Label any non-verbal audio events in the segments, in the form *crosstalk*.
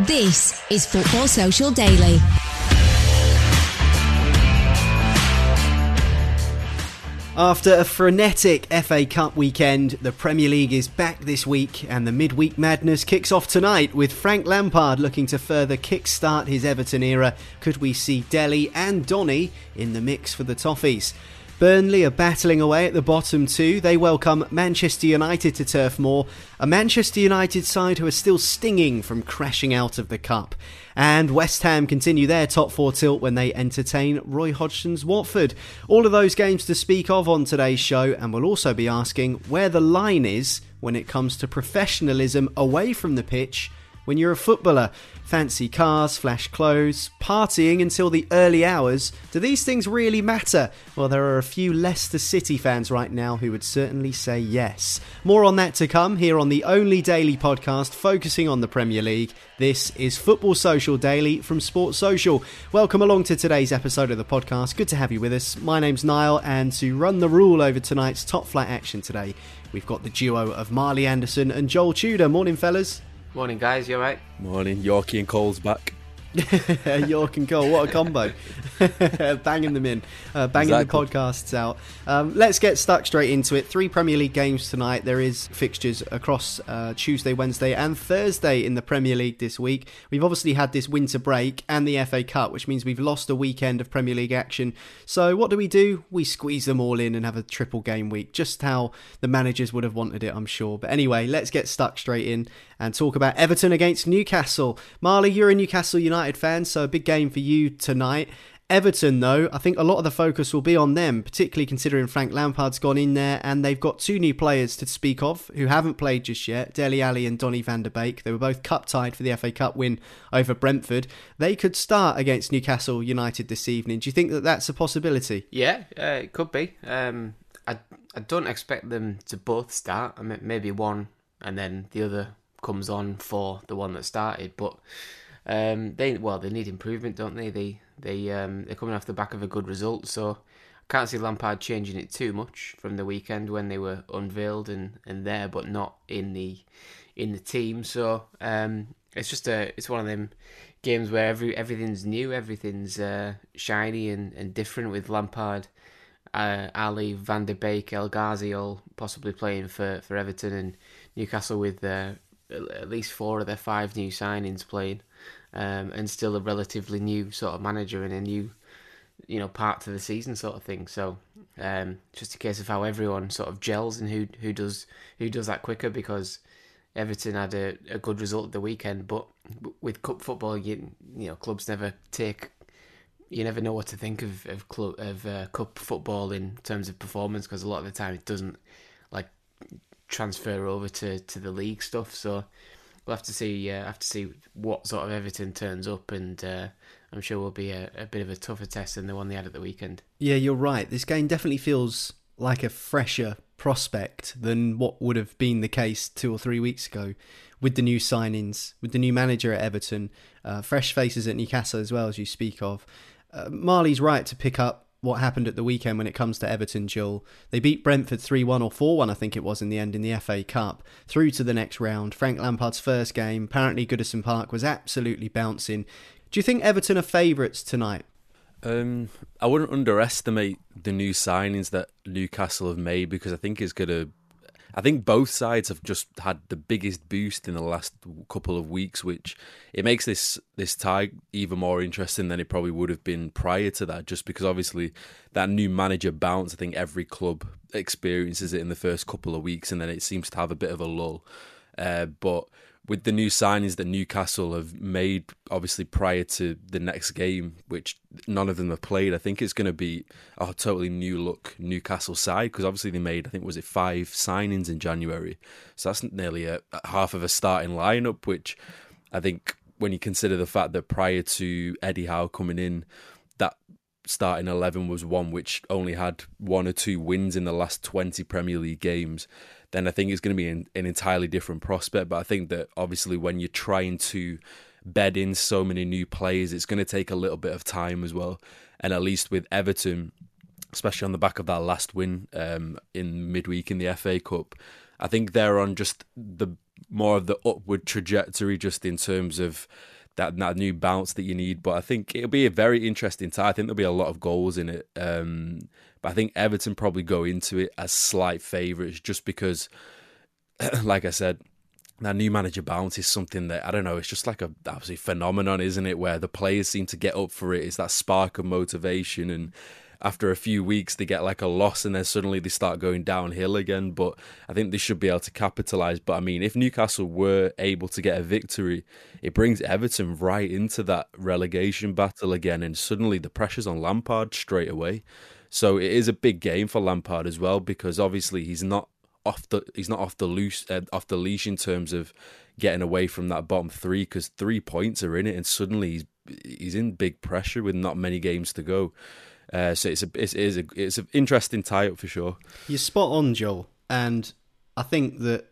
This is Football Social Daily. After a frenetic FA Cup weekend, the Premier League is back this week and the midweek madness kicks off tonight with Frank Lampard looking to further kickstart his Everton era. Could we see Dele and Donny in the mix for the Toffees? Burnley are battling away at the bottom two. They welcome Manchester United to Turf Moor, a Manchester United side who are still stinging from crashing out of the cup. And West Ham continue their top four tilt when they entertain Roy Hodgson's Watford. All of those games to speak of on today's show, and we'll also be asking where the line is when it comes to professionalism away from the pitch when you're a footballer. Fancy cars, flash clothes, partying until the early hours. Do these things really matter? Well, there are a few Leicester City fans right now who would certainly say yes. More on that to come here on the only daily podcast focusing on the Premier League. This is Football Social Daily from Sports Social. Welcome along to today's episode of the podcast. Good to have you with us. My name's Niall, and to run the rule over tonight's top flight action today, we've got the duo of Marley Anderson and Joel Tudor. Morning, fellas. Morning, guys. You alright? Morning. Yorkie and Cole's back. *laughs* Yorke and Cole, what a combo! *laughs* banging them in, uh, banging exactly. the podcasts out. Um, let's get stuck straight into it. Three Premier League games tonight. There is fixtures across uh, Tuesday, Wednesday, and Thursday in the Premier League this week. We've obviously had this winter break and the FA Cup, which means we've lost a weekend of Premier League action. So what do we do? We squeeze them all in and have a triple game week, just how the managers would have wanted it, I'm sure. But anyway, let's get stuck straight in and talk about Everton against Newcastle. Marley, you're a Newcastle United fan, so a big game for you tonight. Everton, though, I think a lot of the focus will be on them, particularly considering Frank Lampard's gone in there and they've got two new players to speak of who haven't played just yet Dele Alli and Donny van der Beek. They were both cup tied for the FA Cup win over Brentford. They could start against Newcastle United this evening. Do you think that that's a possibility? Yeah, uh, it could be. Um, I, I don't expect them to both start. I mean, maybe one and then the other comes on for the one that started. But um, they well, they need improvement, don't they? They they um, they're coming off the back of a good result, so I can't see Lampard changing it too much from the weekend when they were unveiled and, and there, but not in the in the team. So um, it's just a it's one of them games where every everything's new, everything's uh, shiny and, and different with Lampard. Uh, Alli, Van der Beek, El Ghazi all possibly playing for, for Everton and Newcastle with uh, at least four of their five new signings playing, um, and still a relatively new sort of manager and a new, you know, part to the season sort of thing. So um, just a case of how everyone sort of gels and who who does who does that quicker because Everton had a, a good result at the weekend, but with cup football, you you know, clubs never take. You never know what to think of of club of uh, cup football in terms of performance because a lot of the time it doesn't transfer over to, to the league stuff. So we'll have to see. Uh, have to see what sort of Everton turns up, and uh, I'm sure will be a, a bit of a tougher test than the one they had at the weekend. Yeah, you're right. This game definitely feels like a fresher prospect than what would have been the case two or three weeks ago with the new signings, with the new manager at Everton, uh, fresh faces at Newcastle as well, as you speak of. Uh, Marley's right to pick up what happened at the weekend when it comes to Everton, Joel. They beat Brentford 3 1 or 4 1, I think it was, in the end in the FA Cup, through to the next round. Frank Lampard's first game, apparently Goodison Park was absolutely bouncing. Do you think Everton are favourites tonight? Um, I wouldn't underestimate the new signings that Newcastle have made because I think it's going to I think both sides have just had the biggest boost in the last couple of weeks, which it makes this this tie even more interesting than it probably would have been prior to that. Just because obviously that new manager bounce, I think every club experiences it in the first couple of weeks, and then it seems to have a bit of a lull. Uh, but with the new signings that Newcastle have made, obviously prior to the next game, which none of them have played, I think it's going to be a totally new look Newcastle side because obviously they made, I think, was it five signings in January, so that's nearly a, a half of a starting lineup, which I think when you consider the fact that prior to Eddie Howe coming in, starting 11 was one which only had one or two wins in the last 20 Premier League games then I think it's going to be an, an entirely different prospect. But I think that obviously when you're trying to bed in so many new players, it's going to take a little bit of time as well. And at least with Everton, especially on the back of that last win um, in midweek in the FA Cup, I think they're on just the more of the upward trajectory, just in terms of that that new bounce that you need. But I think it'll be a very interesting tie. I think there'll be a lot of goals in it. Um, but I think Everton probably go into it as slight favourites just because, *clears throat* like I said, that new manager bounce is something that I don't know. It's just like a absolutely phenomenon, isn't it? Where the players seem to get up for it. It's that spark of motivation, and after a few weeks they get like a loss, and then suddenly they start going downhill again. But I think they should be able to capitalise. But I mean, if Newcastle were able to get a victory, it brings Everton right into that relegation battle again, and suddenly the pressure's on Lampard straight away. So it is a big game for Lampard as well because obviously he's not off the he's not off the loose uh, off the leash in terms of getting away from that bottom three because three points are in it and suddenly he's he's in big pressure with not many games to go. Uh, so it's a it's, it is a it's an interesting tie up for sure. You're spot on, Joel, and I think that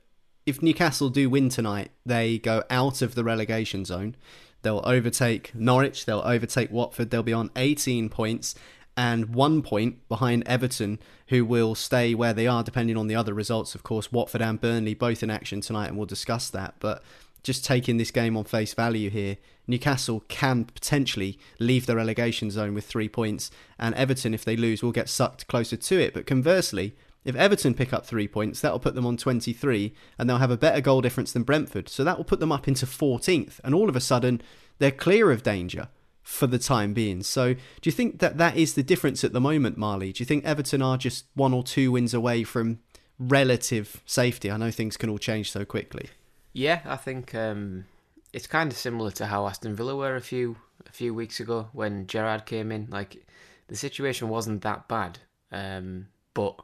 if Newcastle do win tonight, they go out of the relegation zone. They'll overtake Norwich. They'll overtake Watford. They'll be on 18 points, and one point behind Everton, who will stay where they are depending on the other results. Of course, Watford and Burnley both in action tonight, and we'll discuss that. But just taking this game on face value here, Newcastle can potentially leave the relegation zone with three points, and Everton, if they lose, will get sucked closer to it. But conversely, if Everton pick up three points, that'll put them on 23, and they'll have a better goal difference than Brentford. So that will put them up into 14th, and all of a sudden, they're clear of danger for the time being. So, do you think that that is the difference at the moment, Marley? Do you think Everton are just one or two wins away from relative safety? I know things can all change so quickly. Yeah, I think um, it's kind of similar to how Aston Villa were a few a few weeks ago when Gerrard came in. Like the situation wasn't that bad, um, but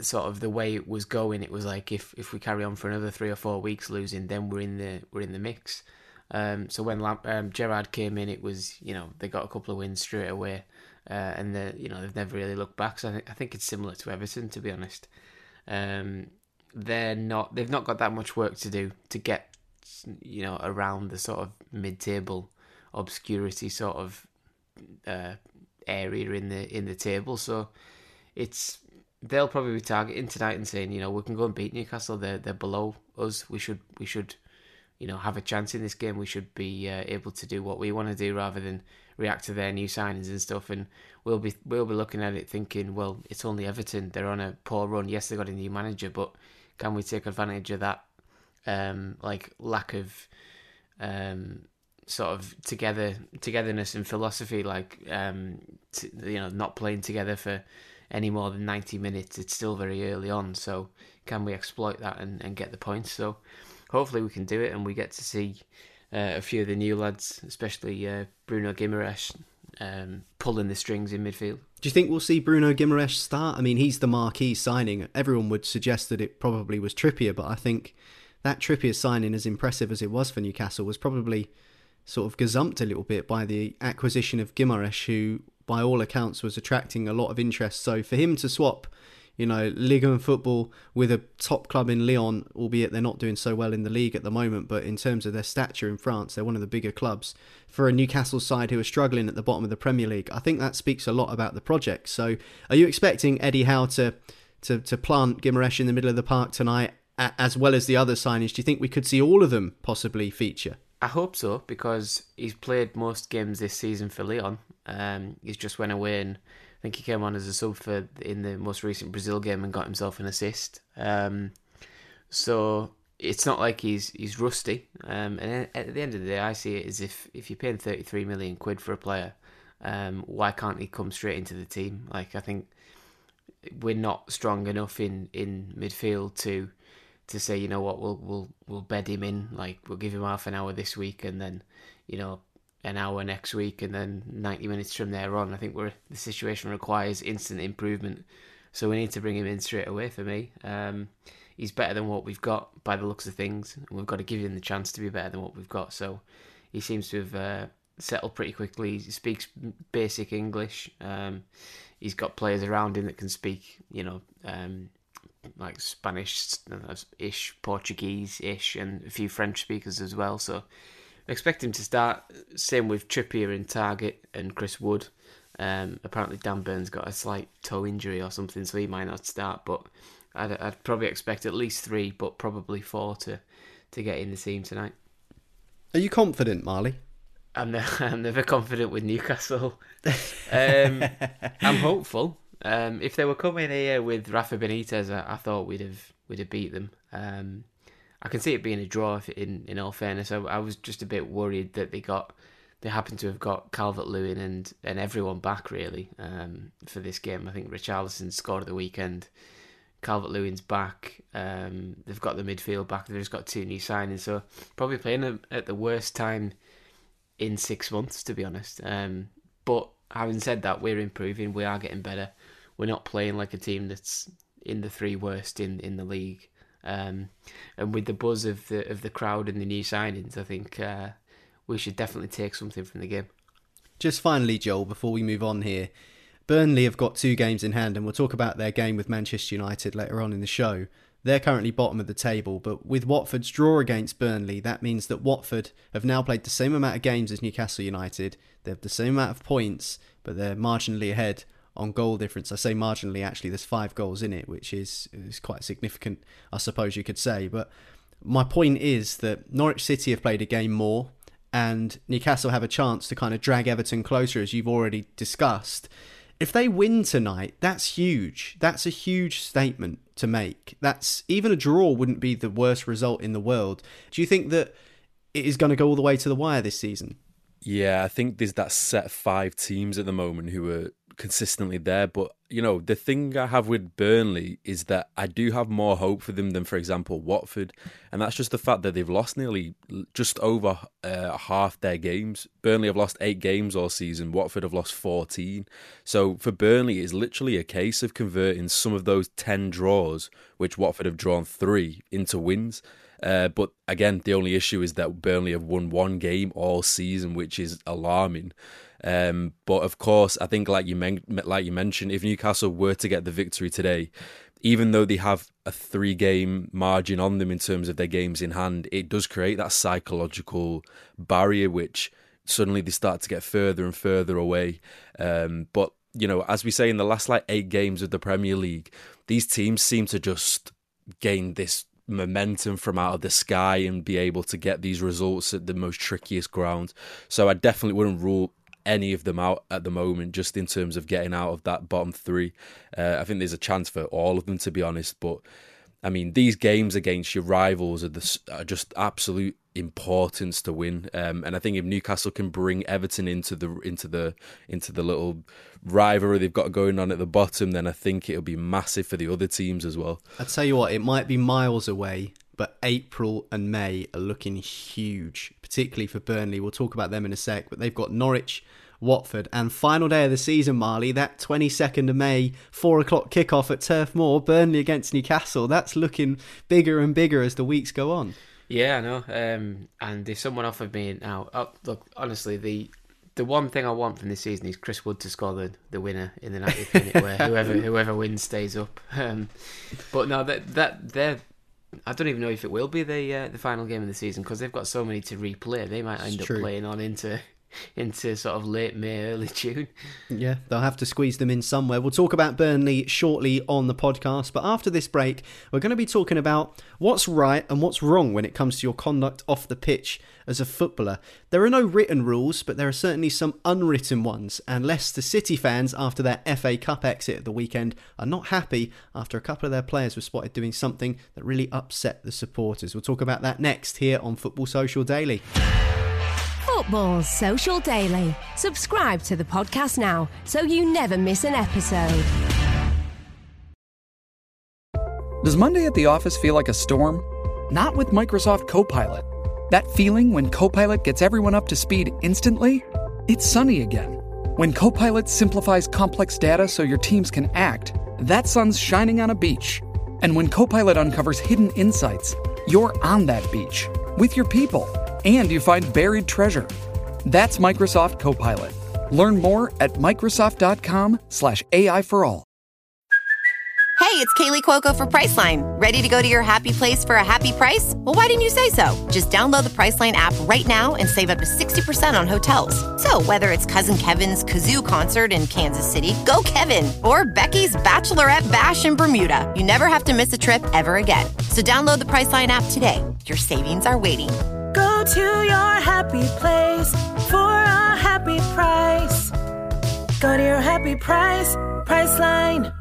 sort of the way it was going, it was like if if we carry on for another three or four weeks losing, then we're in the we're in the mix. Um, so when Lamp- um, Gerrard came in, it was you know they got a couple of wins straight away, uh, and the you know they've never really looked back. So I think I think it's similar to Everton to be honest. Um, they're not they've not got that much work to do to get you know around the sort of mid-table obscurity sort of uh, area in the in the table. So it's they'll probably be targeting tonight and saying you know we can go and beat Newcastle. They're they're below us. We should we should you know have a chance in this game. We should be uh, able to do what we want to do rather than react to their new signings and stuff. And we'll be we'll be looking at it thinking, well, it's only Everton. They're on a poor run. Yes, they got a new manager, but can we take advantage of that? Um, like lack of um, sort of together togetherness and philosophy, like um, t- you know, not playing together for any more than ninety minutes. It's still very early on, so can we exploit that and, and get the points? So hopefully we can do it and we get to see uh, a few of the new lads, especially uh, Bruno Guimaraes, um, pulling the strings in midfield. Do you think we'll see Bruno Guimaraes start? I mean, he's the marquee signing. Everyone would suggest that it probably was Trippier, but I think that Trippier signing, as impressive as it was for Newcastle, was probably sort of gazumped a little bit by the acquisition of Guimaraes, who, by all accounts, was attracting a lot of interest. So for him to swap You know, Ligue 1 football with a top club in Lyon, albeit they're not doing so well in the league at the moment, but in terms of their stature in France, they're one of the bigger clubs. For a Newcastle side who are struggling at the bottom of the Premier League, I think that speaks a lot about the project. So, are you expecting Eddie Howe to to, to plant Guimaraes in the middle of the park tonight, as well as the other signings? Do you think we could see all of them possibly feature? I hope so because he's played most games this season for Lyon. Um, he's just went away and think he came on as a sub for in the most recent Brazil game and got himself an assist. Um, so it's not like he's he's rusty. Um, and at the end of the day, I see it as if if you're paying 33 million quid for a player, um, why can't he come straight into the team? Like I think we're not strong enough in in midfield to to say, you know what, we'll we'll we'll bed him in, like we'll give him half an hour this week, and then you know an hour next week, and then ninety minutes from there on. I think we're the situation requires instant improvement, so we need to bring him in straight away. For me, um, he's better than what we've got by the looks of things, and we've got to give him the chance to be better than what we've got. So he seems to have uh, settled pretty quickly. He speaks basic English. Um, he's got players around him that can speak, you know, um, like Spanish ish, Portuguese ish, and a few French speakers as well. So expect him to start. Same with Trippier in Targett and Chris Wood. Um, apparently Dan Burn's got a slight toe injury or something, so he might not start. But I'd, I'd probably expect at least three, but probably four to to get in the team tonight. Are you confident, Marley? I'm, never, *laughs* I'm never confident with Newcastle. *laughs* um, I'm *laughs* hopeful. Um, if they were coming here with Rafa Benitez, I, I, thought we'd have we'd have beat them. Um, I can see it being a draw. In in all fairness, I, I was just a bit worried that they got they happened to have got Calvert Lewin and, and everyone back really um, for this game. I think Richarlison scored at the weekend. Calvert Lewin's back. Um, they've got the midfield back. They've just got two new signings, so probably playing at the worst time in six months, to be honest. Um, but having said that, we're improving. We are getting better we're not playing like a team that's in the three worst in, in the league. Um, and with the buzz of the of the crowd and the new signings, I think uh, we should definitely take something from the game. Just finally, Joel, before we move on here, Burnley have got two games in hand, and we'll talk about their game with Manchester United later on in the show. They're currently bottom of the table, but with Watford's draw against Burnley, that means that Watford have now played the same amount of games as Newcastle United. They have the same amount of points, but they're marginally ahead on goal difference. I say marginally, actually, there's five goals in it, which is, is quite significant, I suppose you could say. But my point is that Norwich City have played a game more, and Newcastle have a chance to kind of drag Everton closer, as you've already discussed. If they win tonight, that's huge. That's a huge statement to make. That's even a draw wouldn't be the worst result in the world. Do you think that it is going to go all the way to the wire this season? Yeah, I think there's that set five teams at the moment who are consistently there. But you know, the thing I have with Burnley is that I do have more hope for them than, for example, Watford, and that's just the fact that they've lost nearly just over uh, half their games. Burnley have lost eight games all season. Watford have lost fourteen. So for Burnley, it's literally a case of converting some of those ten draws, which Watford have drawn three, into wins. Uh, but again, the only issue is that Burnley have won one game all season, which is alarming. Um, but of course, I think like you men- like you mentioned, if Newcastle were to get the victory today, even though they have a three game margin on them in terms of their games in hand, it does create that psychological barrier which suddenly they start to get further and further away. Um, but you know, as we say in the last like eight games of the Premier League, these teams seem to just gain this momentum from out of the sky and be able to get these results at the most trickiest ground. So I definitely wouldn't rule any of them out at the moment, just in terms of getting out of that bottom three. Uh, I think there's a chance for all of them, to be honest. But I mean, these games against your rivals are, the, are just absolute importance to win. Um, and I think if Newcastle can bring Everton into the into the into the little rivalry they've got going on at the bottom, then I think it'll be massive for the other teams as well. I tell you what, it might be miles away, but April and May are looking huge, particularly for Burnley. We'll talk about them in a sec, but they've got Norwich. Watford and final day of the season, Marley. That 22nd of May, four o'clock kickoff at Turf Moor, Burnley against Newcastle. That's looking bigger and bigger as the weeks go on. Yeah, I know. Um, and if someone offered me now, oh, look, honestly, the the one thing I want from this season is Chris Wood to score the, the winner in the 90th minute, where *laughs* whoever whoever wins stays up. Um, but no, that that they're. I don't even know if it will be the uh, the final game of the season because they've got so many to replay. They might end It's up playing on into into sort of late May, *laughs* early June. Yeah, they'll have to squeeze them in somewhere. We'll talk about Burnley shortly on the podcast, but after this break, we're going to be talking about what's right and what's wrong when it comes to your conduct off the pitch as a footballer. There are no written rules, but there are certainly some unwritten ones, and Leicester City fans, after their FA Cup exit at the weekend, are not happy after a couple of their players were spotted doing something that really upset the supporters. We'll talk about that next here on Football Social Daily. Football Social Daily. Subscribe to the podcast now so you never miss an episode. Does Monday at the office feel like a storm? Not with Microsoft Copilot. That feeling when Copilot gets everyone up to speed instantly? It's sunny again. When Copilot simplifies complex data so your teams can act, that sun's shining on a beach. And when Copilot uncovers hidden insights, you're on that beach with your people and you find buried treasure. That's Microsoft Copilot. Learn more at Microsoft.com/slash AI for all. Hey, it's Kaley Cuoco for Priceline. Ready to go to your happy place for a happy price? Well, why didn't you say so? Just download the Priceline app right now and save up to 60% on hotels. So, whether it's Cousin Kevin's Kazoo concert in Kansas City, go Kevin, or Becky's Bachelorette Bash in Bermuda, you never have to miss a trip ever again. So, download the Priceline app today. Your savings are waiting. Go to your happy place for a happy price. Go to your happy price, Priceline.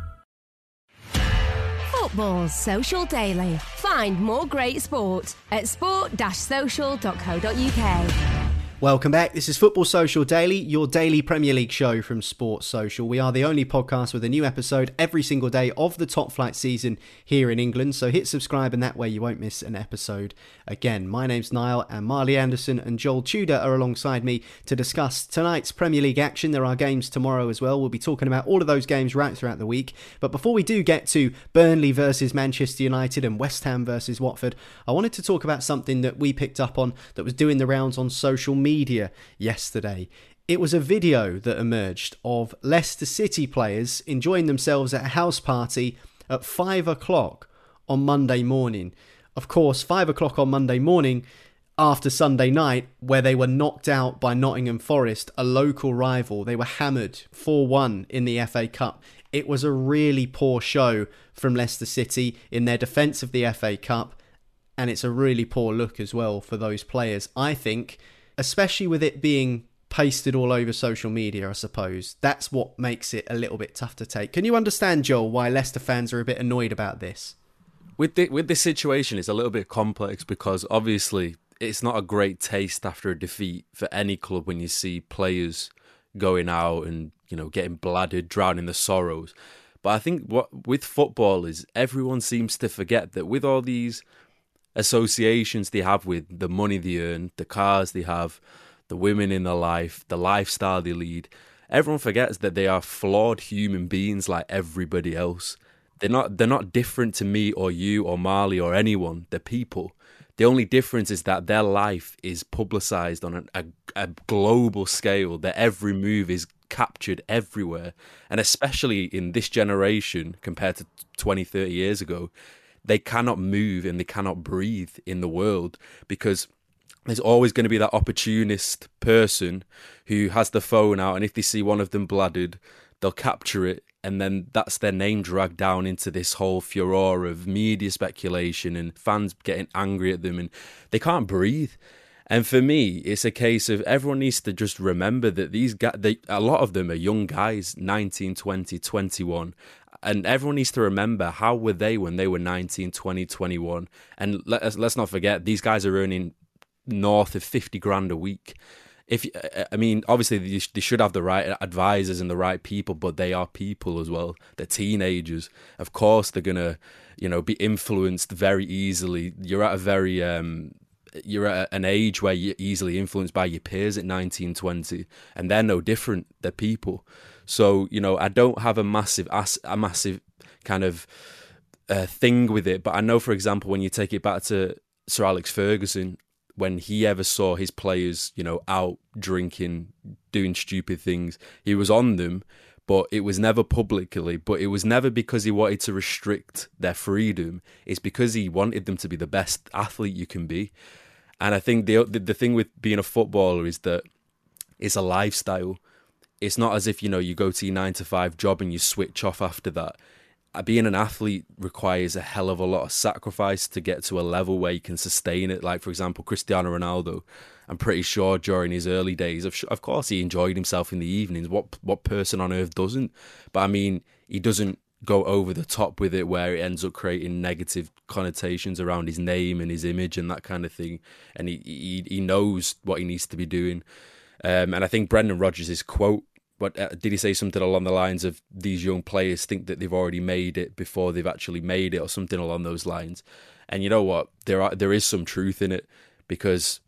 Football Social Daily. Find more great sport at sport-social.co.uk. Welcome back. This is Football Social Daily, your daily Premier League show from Sports Social. We are the only podcast with a new episode every single day of the top flight season here in England. So hit subscribe, and that way you won't miss an episode again. My name's Niall, and Marley Anderson and Joel Tudor are alongside me to discuss tonight's Premier League action. There are games tomorrow as well. We'll be talking about all of those games right throughout the week. But before we do get to Burnley versus Manchester United and West Ham versus Watford, I wanted to talk about something that we picked up on that was doing the rounds on social media yesterday. It was a video that emerged of Leicester City players enjoying themselves at a house party at five o'clock on Monday morning. Of course, five o'clock on Monday morning after Sunday night, where they were knocked out by Nottingham Forest, a local rival. They were hammered 4 1 in the FA Cup. It was a really poor show from Leicester City in their defence of the FA Cup, and it's a really poor look as well for those players. I think, especially with it being pasted all over social media, I suppose, that's what makes it a little bit tough to take. Can you understand, Joel, why Leicester fans are a bit annoyed about this? With the, with this situation, it's a little bit complex because obviously it's not a great taste after a defeat for any club when you see players going out and you know getting bladdered, drowning the sorrows. But I think what with football is everyone seems to forget that with all these associations they have with the money they earn, the cars they have, the women in their life, the lifestyle they lead, everyone forgets that they are flawed human beings like everybody else. They're not they're not different to me or you or Marley or anyone. They're people. The only difference is that their life is publicized on a, a, a global scale, that every move is captured everywhere. And especially in this generation compared to 20, 30 years ago, they cannot move and they cannot breathe in the world because there's always going to be that opportunist person who has the phone out and if they see one of them bladdered, they'll capture it and then that's their name dragged down into this whole furor of media speculation and fans getting angry at them and they can't breathe. And for me, it's a case of everyone needs to just remember that these guys, they, a lot of them are young guys, 19, 20, 21. And everyone needs to remember how were they when they were 19, 20, 21. And let us, let's not forget, these guys are earning north of 50 grand a week if I mean, obviously they should have the right advisors and the right people, but they are people as well. They're teenagers. Of course, they're gonna, you know, be influenced very easily. You're at a very um, you're at an age where you're easily influenced by your peers at 19, 20, and they're no different. They're people. So you know, I don't have a massive a massive kind of uh, thing with it, but I know, for example, when you take it back to Sir Alex Ferguson when he ever saw his players, you know, out drinking, doing stupid things, he was on them, but it was never publicly. But it was never because he wanted to restrict their freedom. It's because he wanted them to be the best athlete you can be. And I think the the, the thing with being a footballer is that it's a lifestyle. It's not as if you know you go to your nine to five job and you switch off after that uh, being an athlete requires a hell of a lot of sacrifice to get to a level where you can sustain it. Like, for example, Cristiano Ronaldo, I'm pretty sure during his early days, of, of course, he enjoyed himself in the evenings. What what person on earth doesn't? But I mean, he doesn't go over the top with it where it ends up creating negative connotations around his name and his image and that kind of thing. And he he, he knows what he needs to be doing. Um, and I think Brendan Rodgers' quote but uh, did he say something along the lines of these young players think that they've already made it before they've actually made it, or something along those lines? And you know what? There are there is some truth in it because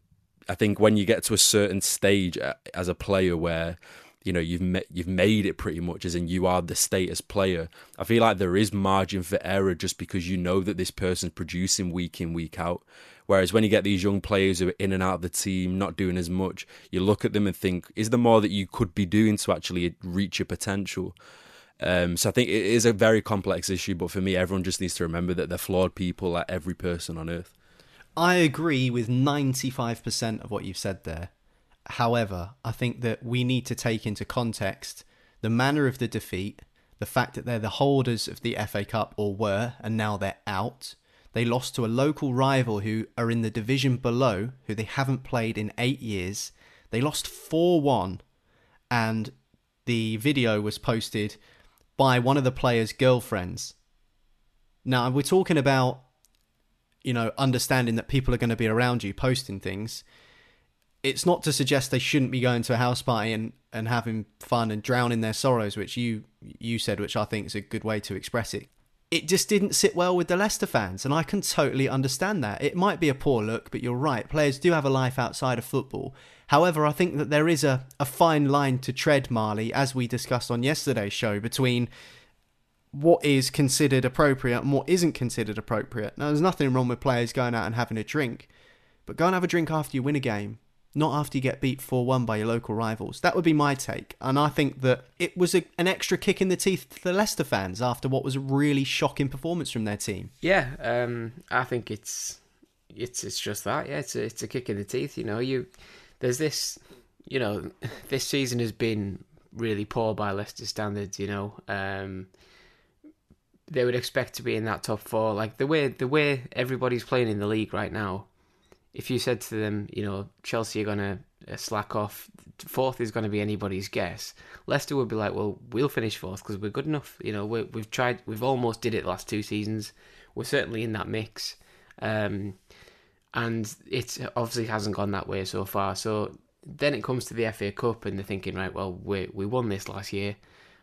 I think when you get to a certain stage uh, as a player where you know you've you've made it pretty much as in you are the status player i feel like there is margin for error just because you know that this person's producing week in week out Whereas when you get these young players who are in and out of the team, not doing as much, you look at them and think, is there more that you could be doing to actually reach your potential? Um, so I think it is a very complex issue, but for me, everyone just needs to remember that they're flawed people, like every person on earth. I agree with 95% of what you've said there. However, I think that we need to take into context the manner of the defeat, the fact that they're the holders of the FA Cup or were, and now they're out, they lost to a local rival who are in the division below, who they haven't played in eight years. They lost 4 1, and the video was posted by one of the players' girlfriends. Now, we're talking about, you know, understanding that people are going to be around you posting things. It's not to suggest they shouldn't be going to a house party and, and having fun and drowning their sorrows, which you you said, which I think is a good way to express it it just didn't sit well with the Leicester fans, and I can totally understand that. It might be a poor look, but you're right. Players do have a life outside of football. However, I think that there is a, a fine line to tread, Marley, as we discussed on yesterday's show, between what is considered appropriate and what isn't considered appropriate. Now, there's nothing wrong with players going out and having a drink, but go and have a drink after you win a game not after you get beat 4 1 by your local rivals. That would be my take. And I think that it was a, an extra kick in the teeth to the Leicester fans after what was a really shocking performance from their team. Yeah, um, I think it's it's it's just that. Yeah, it's a, it's a kick in the teeth. You know, you there's this, you know, *laughs* this season has been really poor by Leicester standards. You know, um, they would expect to be in that top four. Like the way the way everybody's playing in the league right now, if you said to them, you know, Chelsea are going to uh, slack off, fourth is going to be anybody's guess. Leicester would be like, well, we'll finish fourth because we're good enough. You know, we have tried, we've almost did it the last two seasons. We're certainly in that mix, um, and it obviously hasn't gone that way so far. So then it comes to the FA Cup, and they're thinking, right, well, we we won this last year,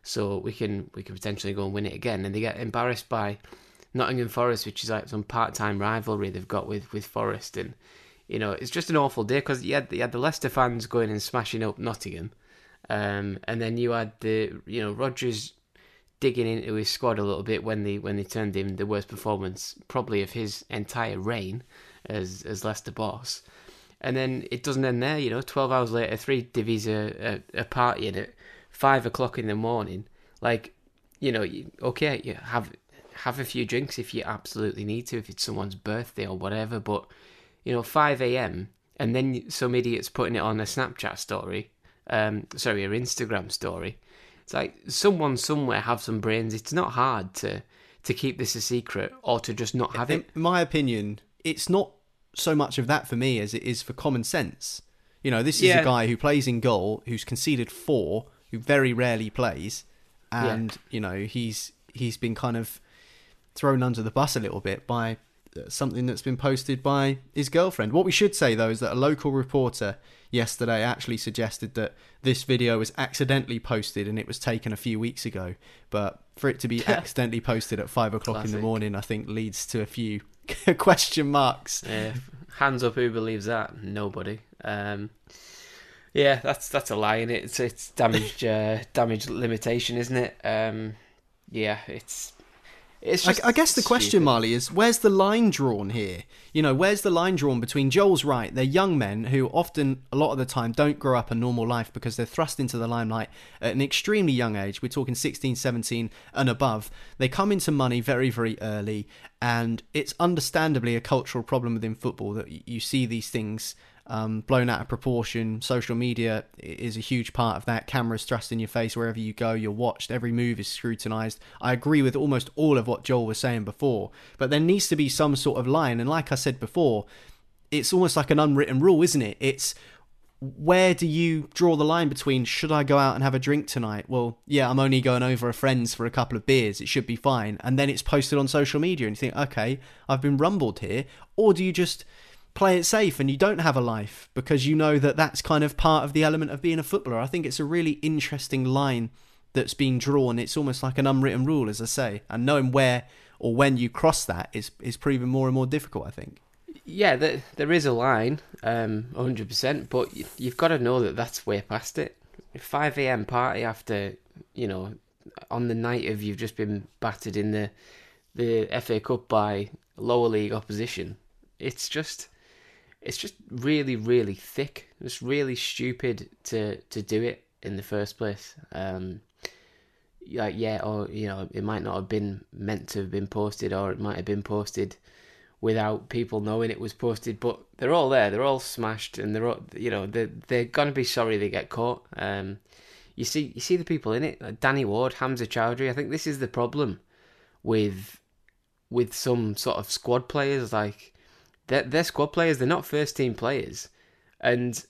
so we can we can potentially go and win it again, and they get embarrassed by Nottingham Forest, which is like some part-time rivalry they've got with with Forest, and you know it's just an awful day because you had you had the Leicester fans going and smashing up Nottingham, um, and then you had the you know Rodgers digging into his squad a little bit when they when they turned him the worst performance probably of his entire reign as as Leicester boss. And then it doesn't end there, you know. Twelve hours later, three divvies are partying at five o'clock in the morning. Like, you know, okay, you have have a few drinks if you absolutely need to, if it's someone's birthday or whatever. But you know, five a.m. and then some idiots putting it on a Snapchat story, um, sorry, an Instagram story. It's like someone somewhere have some brains. It's not hard to to keep this a secret or to just not have it. In my opinion, it's not so much of that for me as it is for common sense. You know, this is yeah. a guy who plays in goal, who's conceded four, who very rarely plays, and yeah. you know he's he's been kind of thrown under the bus a little bit by uh, something that's been posted by his girlfriend. What we should say though is that a local reporter yesterday actually suggested that this video was accidentally posted and it was taken a few weeks ago. But for it to be *laughs* accidentally posted at five o'clock Classic. in the morning, I think leads to a few *laughs* question marks. Yeah, hands up, who believes that? Nobody. Um, yeah, that's that's a lie, and it? it's it's damage uh, damage limitation, isn't it? Um, yeah, it's It's I, just I guess the question, stupid. Marley, is where's the line drawn here? You know, where's the line drawn between Joel's right? They're young men who often, a lot of the time, don't grow up a normal life because they're thrust into the limelight at an extremely young age. We're talking 16, 17 and above. They come into money very, very early, and it's understandably a cultural problem within football that you see these things um, blown out of proportion. Social media is a huge part of that. Cameras thrust in your face wherever you go. You're watched. Every move is scrutinized. I agree with almost all of what Joel was saying before, but there needs to be some sort of line. And like I said before, it's almost like an unwritten rule, isn't it? It's where do you draw the line between should I go out and have a drink tonight? Well, yeah, I'm only going over a friend's for a couple of beers. It should be fine. And then it's posted on social media and you think, okay, I've been rumbled here. Or do you just play it safe and you don't have a life because you know that that's kind of part of the element of being a footballer? I think it's a really interesting line that's being drawn. It's almost like an unwritten rule, as I say. And knowing where or when you cross that is, is proving more and more difficult, I think. Yeah, there, there is a line, um, 100%, but you've got to know that that's way past it. 5 a.m. party after, you know, on the night of you've just been battered in the the FA Cup by lower league opposition. It's just, it's just really, really thick. It's really stupid to to do it in the first place. Um, like yeah, or you know, it might not have been meant to have been posted, or it might have been posted without people knowing it was posted. But they're all there. They're all smashed, and they're all, you know they're they're gonna be sorry they get caught. Um, you see you see the people in it, like Danny Ward, Hamza Choudhury. I think this is the problem with with some sort of squad players. Like they're, they're squad players. They're not first team players, and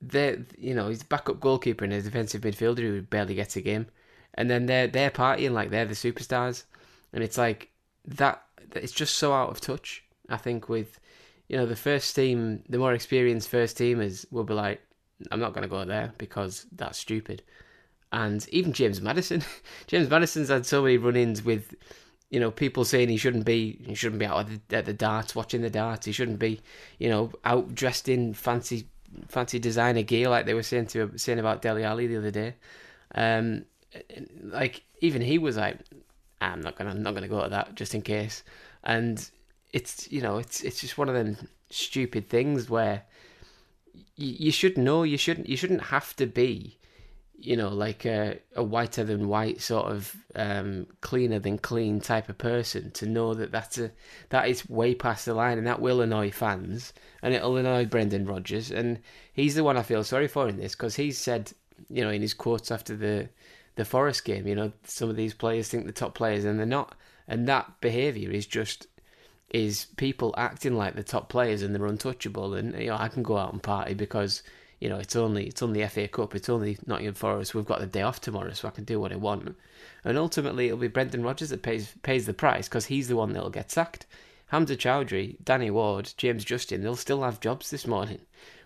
they're you know he's a backup goalkeeper and a defensive midfielder who barely gets a game, and then they're they're partying like they're the superstars, and it's like that. It's just so out of touch. I think with you know the first team, the more experienced first teamers will be like, I'm not going to go there because that's stupid. And even James Maddison, *laughs* James Maddison's had so many run-ins with, you know, people saying he shouldn't be, he shouldn't be out at the, at the darts watching the darts. He shouldn't be, you know, out dressed in fancy, fancy designer gear like they were saying to saying about Dele Alli the other day. Um, like even he was like, I'm not gonna, I'm not gonna go to that just in case. And it's, you know, it's it's just one of them stupid things where you, you should know you shouldn't you shouldn't have to be you know like a, a whiter than white sort of um, cleaner than clean type of person to know that that's a that is way past the line and that will annoy fans and it'll annoy Brendan Rodgers. And he's the one I feel sorry for in this because he's said you know in his quotes after the the Forest game you know some of these players think the top players and they're not. And that behaviour is just is people acting like the top players and they're untouchable. And you know I can go out and party because you know it's only it's only FA Cup it's only Nottingham Forest. We've got the day off tomorrow so I can do what I want. And ultimately it'll be Brendan Rodgers that pays pays the price because he's the one that'll get sacked. Hamza Choudhury Danny Ward James Justin they'll still have jobs this morning.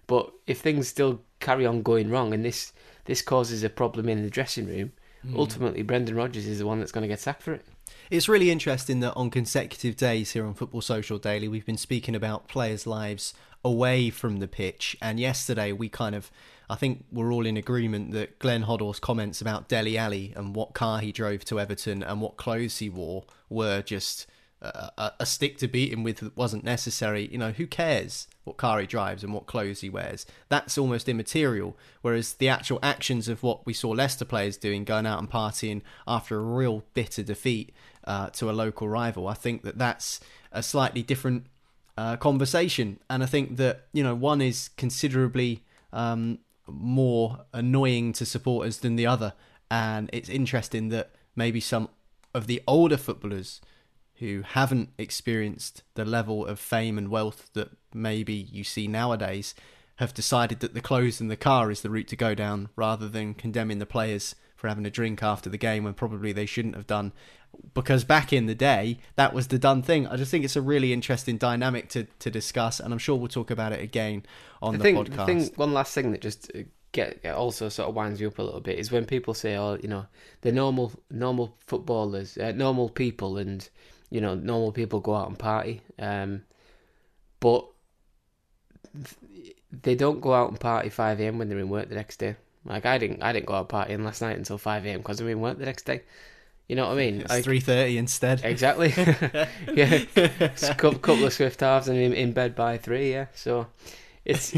But if things still carry on going wrong and this this causes a problem in the dressing room hmm. ultimately Brendan Rodgers is the one that's going to get sacked for it. It's really interesting that on consecutive days here on Football Social Daily, we've been speaking about players' lives away from the pitch. And yesterday, we kind of, I think we're all in agreement that Glenn Hoddle's comments about Dele Alli and what car he drove to Everton and what clothes he wore were just a, a, a stick to beat him with that wasn't necessary. You know, who cares what car he drives and what clothes he wears? That's almost immaterial. Whereas the actual actions of what we saw Leicester players doing, going out and partying after a real bitter defeat uh, to a local rival, I think that that's a slightly different uh, conversation. And I think that, you know, one is considerably um, more annoying to supporters than the other. And it's interesting that maybe some of the older footballers who haven't experienced the level of fame and wealth that maybe you see nowadays have decided that the clothes and the car is the route to go down rather than condemning the players for having a drink after the game when probably they shouldn't have done because back in the day that was the done thing i just think it's a really interesting dynamic to, to discuss and i'm sure we'll talk about it again on I the think, podcast I think one last thing that just uh, get also sort of winds you up a little bit is when people say, "Oh, you know, they're normal normal footballers, uh, normal people, and you know, normal people go out and party." Um, but th- they don't go out and party five a.m. when they're in work the next day. Like I didn't, I didn't go out partying last night until five a.m. because I'm in work the next day. You know what I mean? It's Like- three thirty instead. Exactly. *laughs* *laughs* yeah, It's a cou- couple of swift halves and in, in bed by three. Yeah, so it's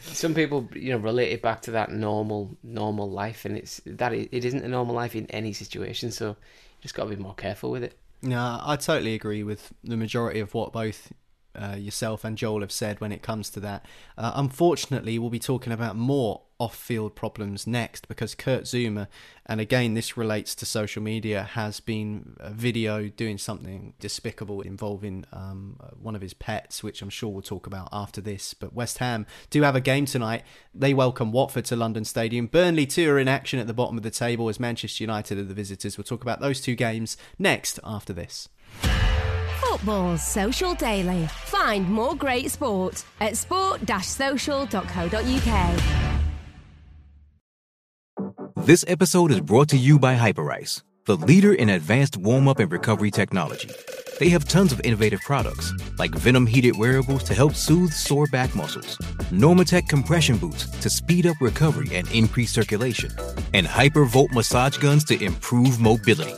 *laughs* some people you know relate it back to that normal normal life, and it's that it, it isn't a normal life in any situation. So you just got to be more careful with it. No, I totally agree with the majority of what both uh, yourself and Joel have said when it comes to that. Uh, unfortunately, we'll be talking about more off field problems next because Kurt Zouma, and again, this relates to social media, has been a video doing something despicable involving um, one of his pets, which I'm sure we'll talk about after this. But West Ham do have a game tonight. They welcome Watford to London Stadium. Burnley, too, are in action at the bottom of the table as Manchester United are the visitors. We'll talk about those two games next after this. Football Social Daily. Find more great sport at sport-social.co.uk. This episode is brought to you by Hyperice, the leader in advanced warm up and recovery technology. They have tons of innovative products, like Venom heated wearables to help soothe sore back muscles, Normatec compression boots to speed up recovery and increase circulation, and Hypervolt massage guns to improve mobility.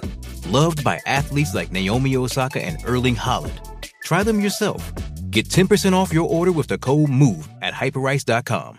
Loved by athletes like Naomi Osaka and Erling Haaland. Try them yourself. Get 10% off your order with the code MOVE at hyperice.com.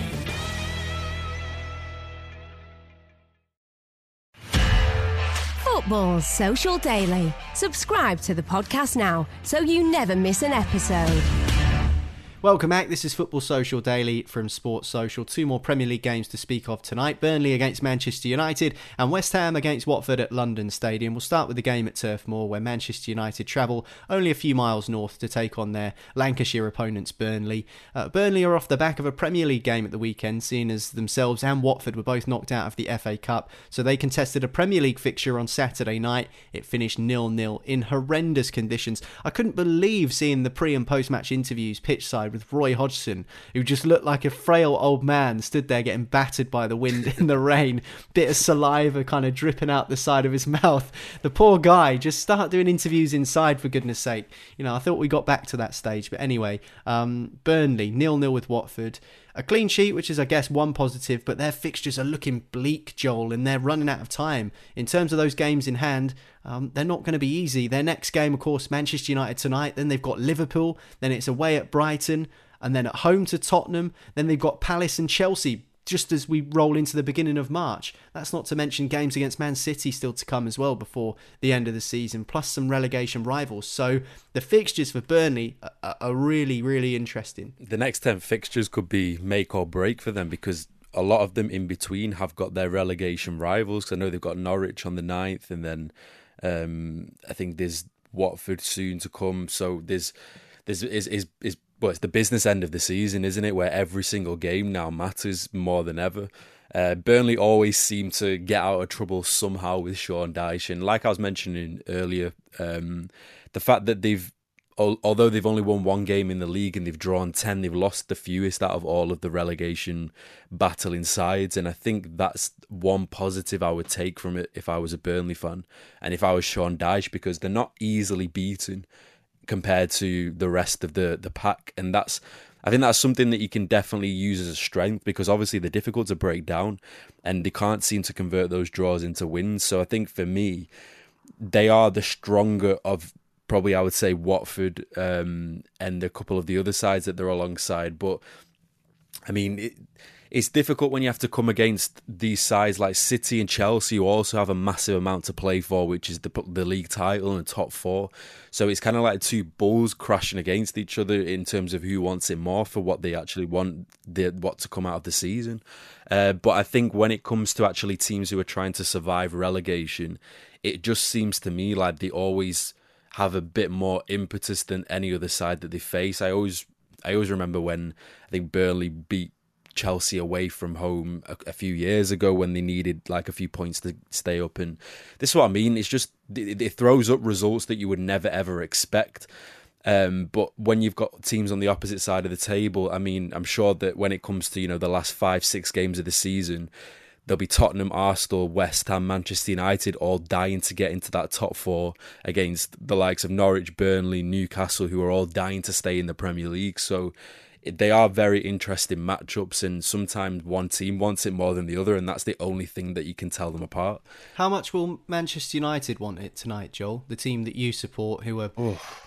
Football Social Daily. Subscribe to the podcast now so you never miss an episode. Welcome back. This is Football Social Daily from Sports Social. Two more Premier League games to speak of tonight Burnley against Manchester United and West Ham against Watford at London Stadium. We'll start with the game at Turf Moor, where Manchester United travel only a few miles north to take on their Lancashire opponents, Burnley. Uh, Burnley are off the back of a Premier League game at the weekend, seeing as themselves and Watford were both knocked out of the FA Cup. So they contested a Premier League fixture on Saturday night. It finished nil nil in horrendous conditions. I couldn't believe seeing the pre and post match interviews pitch side with Roy Hodgson, who just looked like a frail old man, stood there getting battered by the wind in the rain, bit of saliva kind of dripping out the side of his *laughs* mouth. The poor guy, just start doing interviews inside for goodness sake. You know, I thought we got back to that stage, but anyway, um, Burnley nil nil with Watford. A clean sheet, which is, I guess, one positive, but their fixtures are looking bleak, Joel, and they're running out of time. In terms of those games in hand, um, they're not going to be easy. Their next game, of course, Manchester United tonight. Then they've got Liverpool. Then it's away at Brighton. And then at home to Tottenham. Then they've got Palace and Chelsea just as we roll into the beginning of March. That's not to mention games against Man City still to come as well before the end of the season, plus some relegation rivals. So the fixtures for Burnley are, are really, really interesting. The next 10 fixtures could be make or break for them because a lot of them in between have got their relegation rivals. I know they've got Norwich on the 9th, and then um, I think there's Watford soon to come. So there's there's is is is well, it's the business end of the season, isn't it? Where every single game now matters more than ever. Uh, Burnley always seem to get out of trouble somehow with Sean Dyche, and like I was mentioning earlier, um, the fact that they've although they've only won one game in the league and they've drawn 10 they've lost the fewest out of all of the relegation battling sides and i think that's one positive i would take from it if i was a burnley fan and if i was sean dyche because they're not easily beaten compared to the rest of the the pack and that's I think that's something that you can definitely use as a strength because obviously they're difficult to break down and they can't seem to convert those draws into wins. So I think for me, they are the stronger of probably I would say Watford um, and a couple of the other sides that they're alongside. But I mean, it, it's difficult when you have to come against these sides like City and Chelsea, who also have a massive amount to play for, which is the the league title and top four. So it's kind of like two bulls crashing against each other in terms of who wants it more for what they actually want, the, what to come out of the season. Uh, but I think when it comes to actually teams who are trying to survive relegation, it just seems to me like they always have a bit more impetus than any other side that they face. I always I always remember when I think Burnley beat Chelsea away from home a, a, few years ago when they needed like a few points to stay up. And this is what I mean. It's just it, it throws up results that you would never ever expect. Um, but when you've got teams on the opposite side of the table, I mean, I'm sure that when it comes to you know the last five six games of the season, there'll be Tottenham, Arsenal, West Ham, Manchester United all dying to get into that top four against the likes of Norwich, Burnley, Newcastle, who are all dying to stay in the Premier League. So they are very interesting matchups, and sometimes one team wants it more than the other, and that's the only thing that you can tell them apart. How much will Manchester United want it tonight, Joel? The team that you support, who were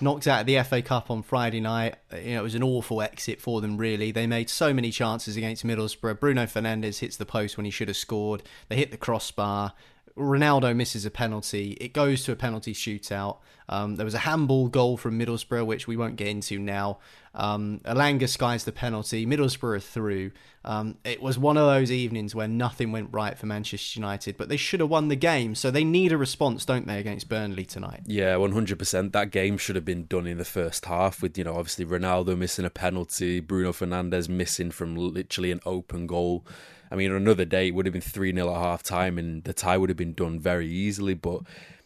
knocked out of the FA Cup on Friday night. You know, it was an awful exit for them. Really, they made so many chances against Middlesbrough. Bruno Fernandes hits the post when he should have scored. They hit the crossbar. Ronaldo misses a penalty. It goes to a penalty shootout. Um, there was a handball goal from Middlesbrough, which we won't get into now. Um, Elanga skies the penalty. Middlesbrough through. Um, it was one of those evenings where nothing went right for Manchester United, but they should have won the game. So they need a response, don't they, against Burnley tonight? Yeah, one hundred percent. That game should have been done in the first half, with you know obviously Ronaldo missing a penalty, Bruno Fernandes missing from literally an open goal. I mean, another day it would have been 3 0 at half time and the tie would have been done very easily. But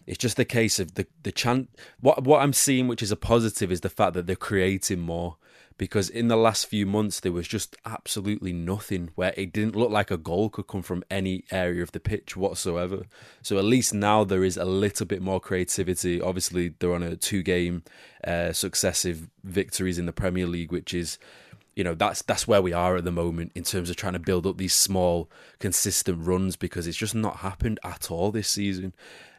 it's just a case of the, the chant. What, what I'm seeing, which is a positive, is the fact that they're creating more. Because in the last few months, there was just absolutely nothing where it didn't look like a goal could come from any area of the pitch whatsoever. So at least now there is a little bit more creativity. Obviously, they're on a two game uh, successive victories in the Premier League, which is you know that's that's where we are at the moment in terms of trying to build up these small consistent runs because it's just not happened at all this season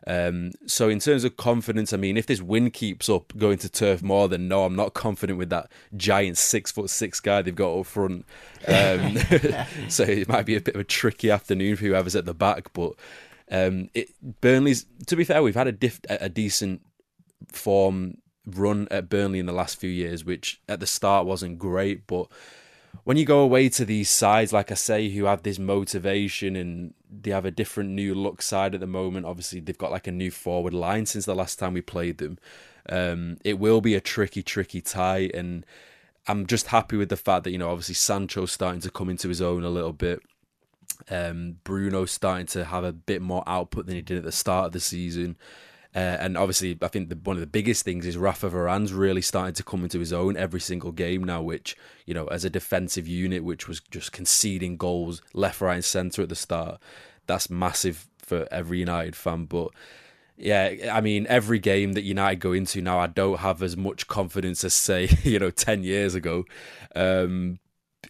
um, so in terms of confidence i mean if this win keeps up going to Turf Moor then no i'm not confident with that giant six foot six guy they've got up front um, *laughs* *laughs* so it might be a bit of a tricky afternoon for whoever's at the back but um, it, burnley's to be fair we've had a, diff, a decent form run at Burnley in the last few years, which at the start wasn't great. But when you go away to these sides, like I say, who have this motivation and they have a different new look side at the moment, obviously they've got like a new forward line since the last time we played them. Um, it will be a tricky, tricky tie. And I'm just happy with the fact that, you know, obviously Sancho's starting to come into his own a little bit. Um, Bruno's starting to have a bit more output than he did at the start of the season. Uh, and obviously, I think the, one of the biggest things is Rafa Varane's really starting to come into his own every single game now. Which you know, as a defensive unit, which was just conceding goals left, right, and centre at the start, that's massive for every United fan. But yeah, I mean, every game that United go into now, I don't have as much confidence as say *laughs* you know ten years ago. Um,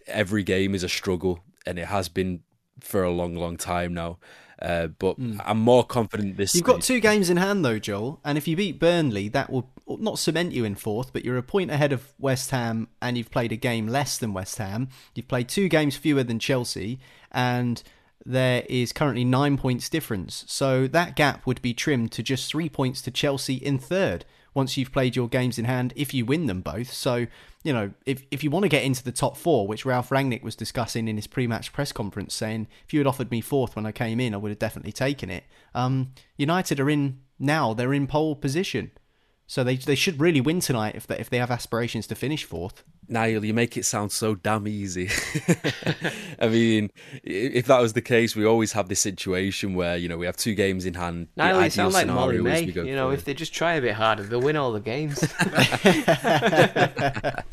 every game is a struggle, and it has been for a long, long time now. Uh, but mm. I'm more confident this. You've got two games in hand though, Joel, and if you beat Burnley, that will not cement you in fourth, but you're a point ahead of West Ham, and you've played a game less than West Ham. You've played two games fewer than Chelsea, and there is currently nine points difference. So that gap would be trimmed to just three points to Chelsea in third once you've played your games in hand if you win them both. So, you know, if, if you want to get into the top four, which Ralf Rangnick was discussing in his pre match press conference, saying, if you had offered me fourth when I came in, I would have definitely taken it. Um, United are in now, they're in pole position. So they they should really win tonight if they, if they have aspirations to finish fourth. Niall, you make it sound so damn easy. *laughs* *laughs* I mean, if that was the case, we always have this situation where you know we have two games in hand. Niall, you sound like Molly-Mae. You know, if they just try a bit harder, they'll win all the games. *laughs* I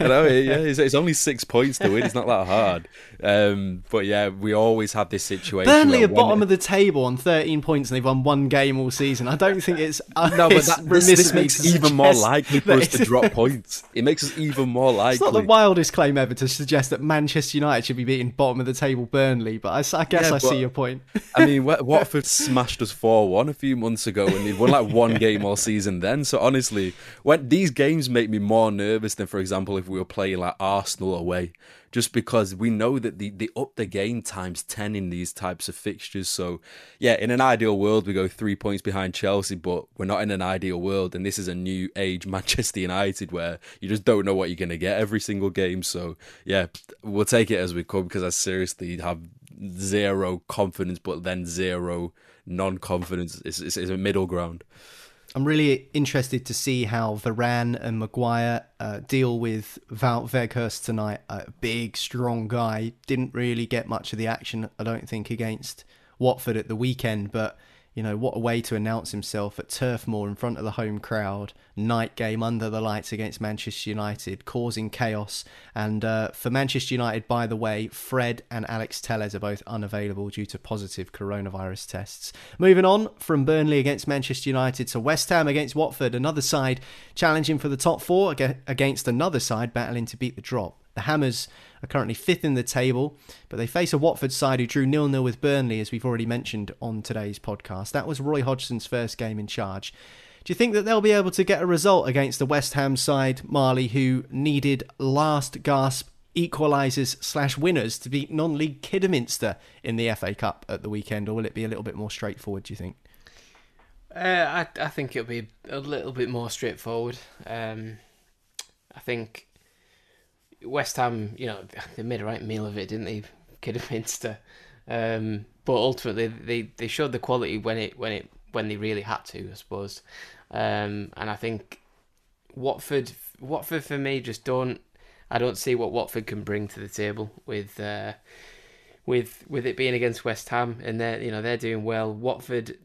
know, yeah, it's, it's, only six points to win. It's not that hard. Um, but yeah, we always have this situation. Burnley are bottom it... of the table on thirteen points, and they've won one game all season. I don't think it's uh, no, but that, this, this makes it even more likely for us to drop points. It makes us even more likely. It's not the wildest claim ever to suggest that Manchester United should be beating bottom of the table Burnley, but I, I guess yeah, I see your point. I mean, *laughs* Watford smashed us 4 1 a few months ago and they'd won like one game all season then. So honestly, when these games make me more nervous than, for example, if we were playing like Arsenal away just because we know that the, the up the game times 10 in these types of fixtures. So, yeah, in an ideal world, we go three points behind Chelsea, but we're not in an ideal world. And this is a new age *laughs* Manchester United where you just don't know what you're going to get every single game. So, yeah, we'll take it as we come because I seriously have zero confidence, but then zero non confidence. It's, it's, it's a middle ground. I'm really interested to see how Varane and Maguire uh, deal with Wout Weghorst tonight. A big, strong guy. Didn't really get much of the action, I don't think, against Watford at the weekend, but you know, what a way to announce himself at Turf Moor in front of the home crowd. Night game under the lights against Manchester United, causing chaos. And uh, for Manchester United, by the way, Fred and Alex Telles are both unavailable due to positive coronavirus tests. Moving on from Burnley against Manchester United to West Ham against Watford, another side challenging for the top four against another side battling to beat the drop. The Hammers are currently fifth in the table, but they face a Watford side who drew nil-nil with Burnley, as we've already mentioned on today's podcast. That was Roy Hodgson's first game in charge. Do you think that they'll be able to get a result against the West Ham side, Marley, who needed last gasp equalisers slash winners to beat non-league Kidderminster in the FA Cup at the weekend, or will it be a little bit more straightforward? Do you think? Uh, I I think it'll be a little bit more straightforward. Um, I think West Ham, you know, *laughs* they made a right meal of it, didn't they? *laughs* Kidderminster. Um, but ultimately, they, they showed the quality when it when it when they really had to, I suppose. Um, and I think Watford, Watford for me, just don't. I don't see what Watford can bring to the table with uh, with with it being against West Ham, and they're you know they're doing well. Watford,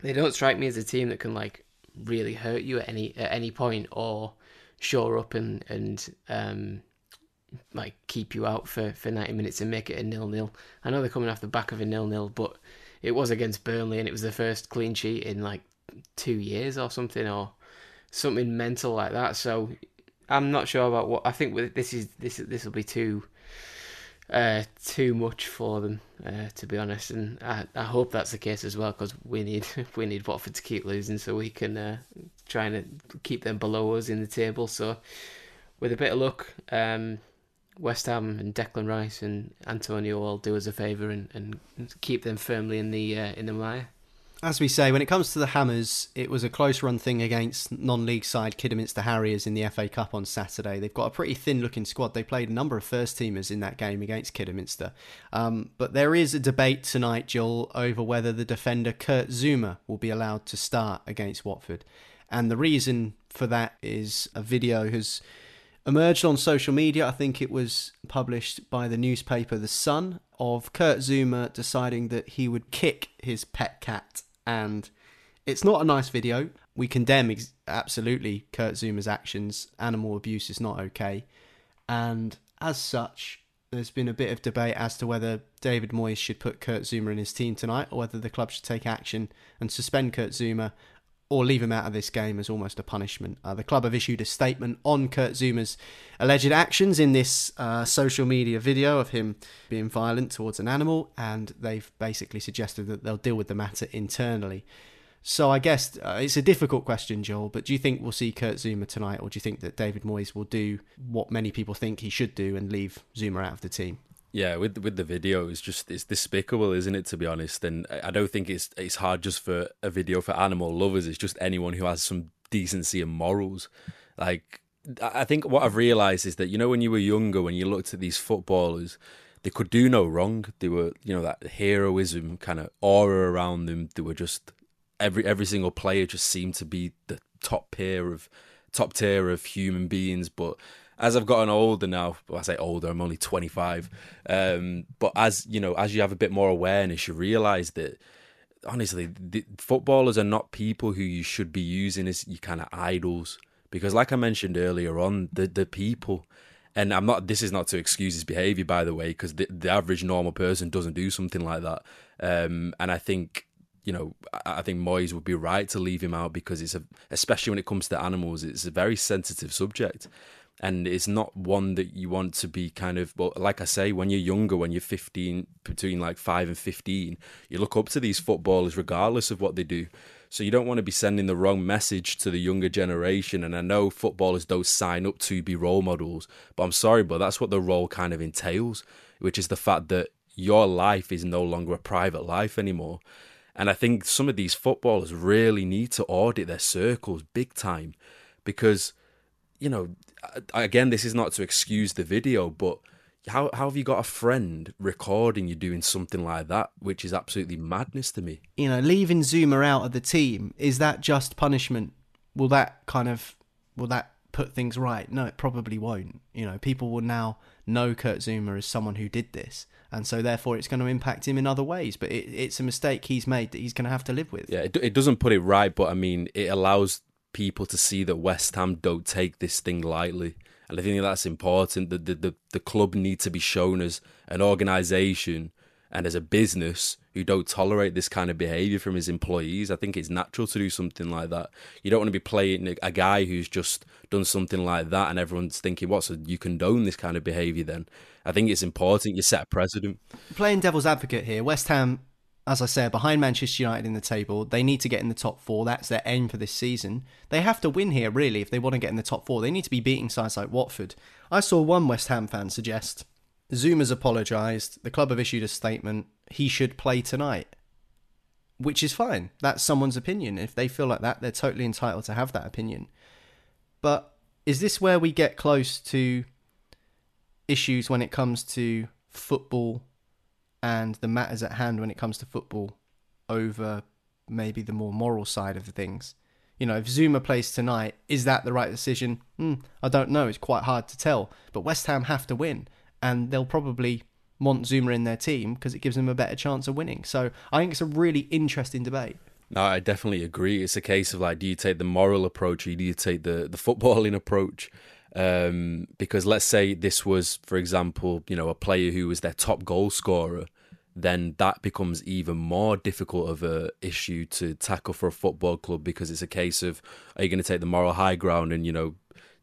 they don't strike me as a team that can like really hurt you at any at any point or shore up and and um, like keep you out for, for 90 minutes and make it a nil nil. I know they're coming off the back of a nil nil, but it was against Burnley and it was the first clean sheet in like two years or something or something mental like that. So I'm not sure about what I think. This is this this will be too uh, too much for them uh, to be honest, and I, I hope that's the case as well because we need *laughs* we need Watford to keep losing so we can uh, try and keep them below us in the table. So with a bit of luck. Um, West Ham and Declan Rice and Antonio all do us a favour and, and keep them firmly in the uh, in the mire. As we say, when it comes to the Hammers, it was a close run thing against non-league side Kidderminster Harriers in the FA Cup on Saturday. They've got a pretty thin-looking squad. They played a number of first-teamers in that game against Kidderminster. Um, but there is a debate tonight, Joel, over whether the defender Kurt Zouma will be allowed to start against Watford. And the reason for that is a video has emerged on social media. I think it was published by the newspaper The Sun of Kurt Zouma deciding that he would kick his pet cat. And it's not a nice video. We condemn ex- absolutely Kurt Zouma's actions. Animal abuse is not okay. And as such, there's been a bit of debate as to whether David Moyes should put Kurt Zouma in his team tonight or whether the club should take action and suspend Kurt Zouma or leave him out of this game as almost a punishment. Uh, the club have issued a statement on Kurt Zouma's alleged actions in this uh, social media video of him being violent towards an animal, and they've basically suggested that they'll deal with the matter internally. So I guess uh, it's a difficult question, Joel. But do you think we'll see Kurt Zouma tonight, or do you think that David Moyes will do what many people think he should do and leave Zouma out of the team? Yeah, with with the video, it's just it's despicable, isn't it? To be honest, and I don't think it's it's hard just for a video for animal lovers. It's just anyone who has some decency and morals. Like I think what I've realised is that you know when you were younger, when you looked at these footballers, they could do no wrong. They were you know that heroism kind of aura around them. They were just every every single player just seemed to be the top tier of top tier of human beings, but as I've gotten older now, well, I say older, I'm only 25. Um, but as you know, as you have a bit more awareness, you realise that honestly, footballers are not people who you should be using as your kind of idols. Because, like I mentioned earlier on, the the people, and I'm not. This is not to excuse his behaviour, by the way, because the, the average normal person doesn't do something like that. Um, and I think you know, I think Moyes would be right to leave him out because it's a, especially when it comes to animals, it's a very sensitive subject and it's not one that you want to be kind of well like i say when you're younger when you're 15 between like 5 and 15 you look up to these footballers regardless of what they do. So you don't want to be sending the wrong message to the younger generation. And i know footballers don't sign up to be role models but i'm sorry but that's what the role kind of entails which is the fact that your life is no longer a private life anymore. And i think some of these footballers really need to audit their circles big time because you know, again, this is not to excuse the video, but how how have you got a friend recording you doing something like that, which is absolutely madness to me. You know, leaving Zouma out of the team is that just punishment? Will that kind of will that put things right? No, it probably won't. You know, people will now know Kurt Zouma as someone who did this, and so therefore it's going to impact him in other ways. But it, it's a mistake he's made that he's going to have to live with. Yeah, it, it doesn't put it right, but I mean, it allows people to see that West Ham don't take this thing lightly. And I think that's important. The, the, the, the club need to be shown as an organisation and as a business who don't tolerate this kind of behaviour from his employees. I think it's natural to do something like that. You don't want to be playing a guy who's just done something like that and everyone's thinking, what, so you condone this kind of behaviour then? I think it's important you set a precedent. Playing devil's advocate here, West Ham as I said, behind Manchester United in the table. They need to get in the top four. That's their aim for this season. They have to win here, really, if they want to get in the top four. They need to be beating sides like Watford. I saw one West Ham fan suggest Zouma's apologised. The club have issued a statement. He should play tonight, which is fine. That's someone's opinion. If they feel like that, they're totally entitled to have that opinion. But is this where we get close to issues when it comes to football and the matters at hand when it comes to football over maybe the more moral side of the things. You know, if Zouma plays tonight, is that the right decision? Hmm, I don't know. It's quite hard to tell. But West Ham have to win, and they'll probably want Zouma in their team because it gives them a better chance of winning. So I think it's a really interesting debate. No, I definitely agree. It's a case of like, do you take the moral approach or do you take the, the footballing *laughs* approach? Um, because let's say this was, for example, you know, a player who was their top goal scorer, then that becomes even more difficult of a issue to tackle for a football club because it's a case of are you going to take the moral high ground and you know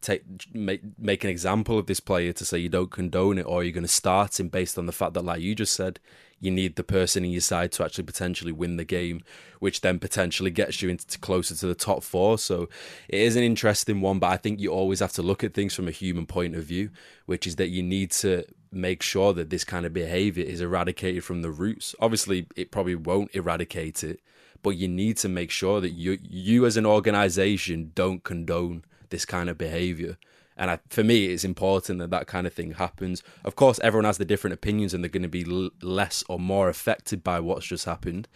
take make make an example of this player to say you don't condone it, or you're going to start him based on the fact that, like you just said, you need the person in your side to actually potentially win the game, which then potentially gets you into closer to the top four. So it is an interesting one, but I think you always have to look at things from a human point of view, which is that you need to make sure that this kind of behavior is eradicated from the roots. Obviously, it probably won't eradicate it, but you need to make sure that you you as an organization don't condone this kind of behavior. And I, for me, it's important that that kind of thing happens. Of course, everyone has the different opinions, and they're going to be l- less or more affected by what's just happened.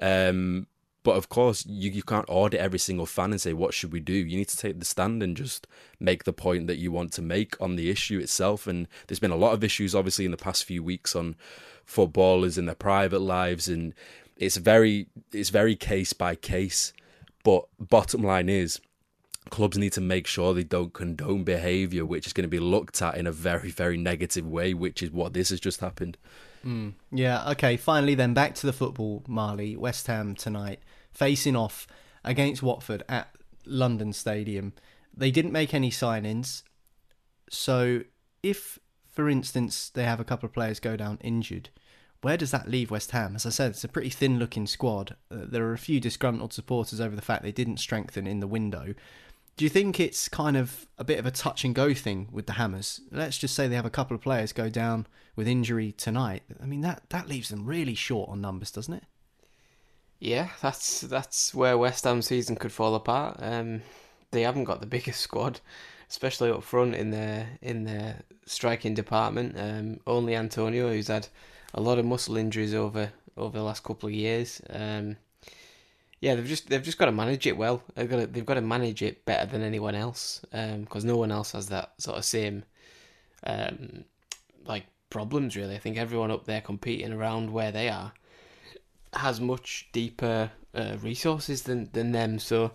Um, but of course, you, you can't audit every single fan and say, what should we do? You need to take the stand and just make the point that you want to make on the issue itself. And there's been a lot of issues, obviously, in the past few weeks on footballers and their private lives. And it's very, it's very case by case. But bottom line is, clubs need to make sure they don't condone behaviour which is going to be looked at in a very, very negative way, which is what this has just happened. Mm, yeah, okay, finally then back to the football, Marley. West Ham tonight facing off against Watford at London Stadium. They didn't make any signings. So if, for instance, they have a couple of players go down injured, where does that leave West Ham? As I said, it's a pretty thin looking squad. Uh, there are a few disgruntled supporters over the fact they didn't strengthen in the window. Do you think it's kind of a bit of a touch and go thing with the Hammers? Let's just say they have a couple of players go down with injury tonight. I mean that that leaves them really short on numbers, doesn't it? Yeah, that's that's where West Ham season could fall apart. Um, they haven't got the biggest *laughs* squad, especially up front in their in their striking department. Um, only Antonio, who's had a lot of muscle injuries over over the last couple of years. Um, yeah, they've just they've just got to manage it well. They've got to, they've got to manage it better than anyone else because um, no one else has that sort of same um, like problems. Really, I think everyone up there competing around where they are has much deeper uh, resources than than them. So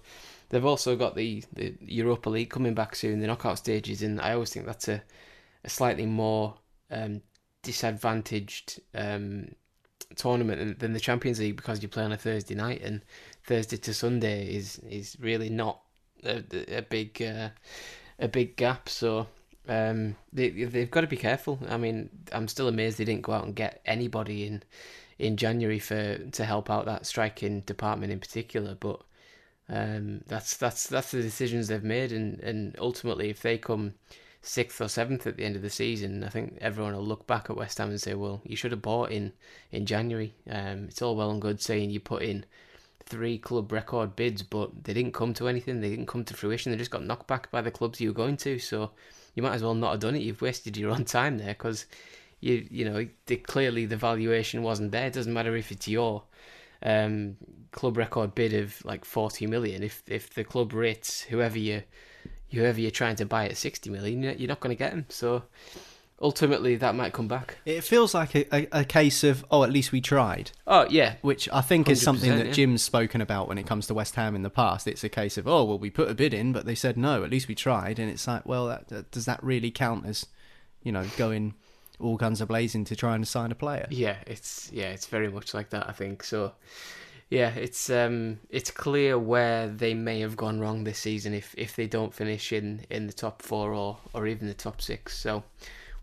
they've also got the the Europa League coming back soon, the knockout stages, and I always think that's a a slightly more um, disadvantaged um, tournament than the Champions League because you play on a Thursday night and Thursday to Sunday is is really not a, a big uh, a big gap. So um, they they've got to be careful. I mean, I'm still amazed they didn't go out and get anybody in in January for to help out that striking department in particular. But um, that's that's that's the decisions they've made, and and ultimately, if they come sixth or seventh at the end of the season, I think everyone will look back at West Ham and say, "Well, you should have bought in in January." Um, it's all well and good saying you put in three club record bids, but they didn't come to anything. They didn't come to fruition. They just got knocked back by the clubs you were going to. So you might as well not have done it. You've wasted your own time there because you you know they, clearly the valuation wasn't there. It doesn't matter if it's your um, club record bid of like forty million. If if the club rates whoever you whoever you're trying to buy at sixty million, you're not going to get them. So ultimately that might come back. It feels like a, a, a, case of oh, at least we tried. Oh yeah, which I think is something that yeah. Jim's spoken about when it comes to West Ham in the past. It's a case of oh well, we put a bid in, but they said no. At least we tried, and it's like well, that, that, does that really count as you know going all guns are blazing to try and sign a player? Yeah, it's yeah, it's very much like that. I think so. Yeah, it's um, it's clear where they may have gone wrong this season if, if they don't finish in, in the top four or, or even the top six. So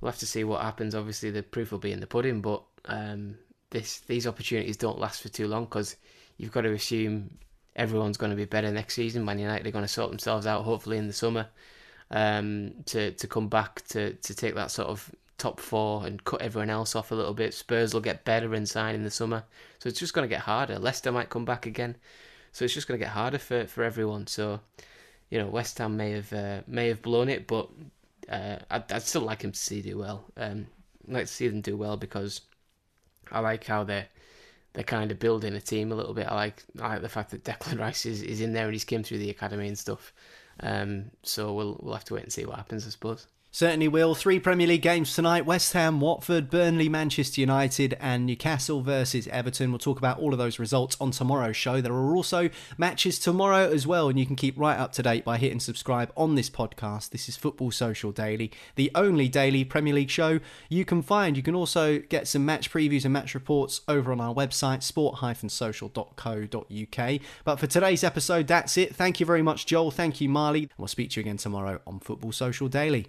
we'll have to see what happens. Obviously, the proof will be in the pudding, but um, this these opportunities don't last for too long because you've got to assume everyone's going to be better next season. Man United are going to sort themselves out, hopefully in the summer, um, to to come back to to take that sort of top four and cut everyone else off a little bit. Spurs will get better and sign in the summer, so it's just going to get harder. Leicester might come back again, so it's just going to get harder for for everyone. So. You know, West Ham may have uh, may have blown it, but uh, I'd, I'd, still like him to see do well. Um, like to see them do well because I like how they're they're kind of building a team a little bit. I like I like the fact that Declan *laughs* Rice is, is in there and he's came through the academy and stuff. Um, so we'll we'll have to wait and see what happens, I suppose. Certainly will. Three Premier League games tonight West Ham, Watford, Burnley, Manchester United, and Newcastle versus Everton. We'll talk about all of those results on tomorrow's show. There are also matches tomorrow as well, and you can keep right up to date by hitting subscribe on this podcast. This is Football Social Daily, the only daily Premier League show you can find. You can also get some match previews and match reports over on our website, sport-social.co.uk. But for today's episode, that's it. Thank you very much, Joel. Thank you, Marley. We'll speak to you again tomorrow on Football Social Daily.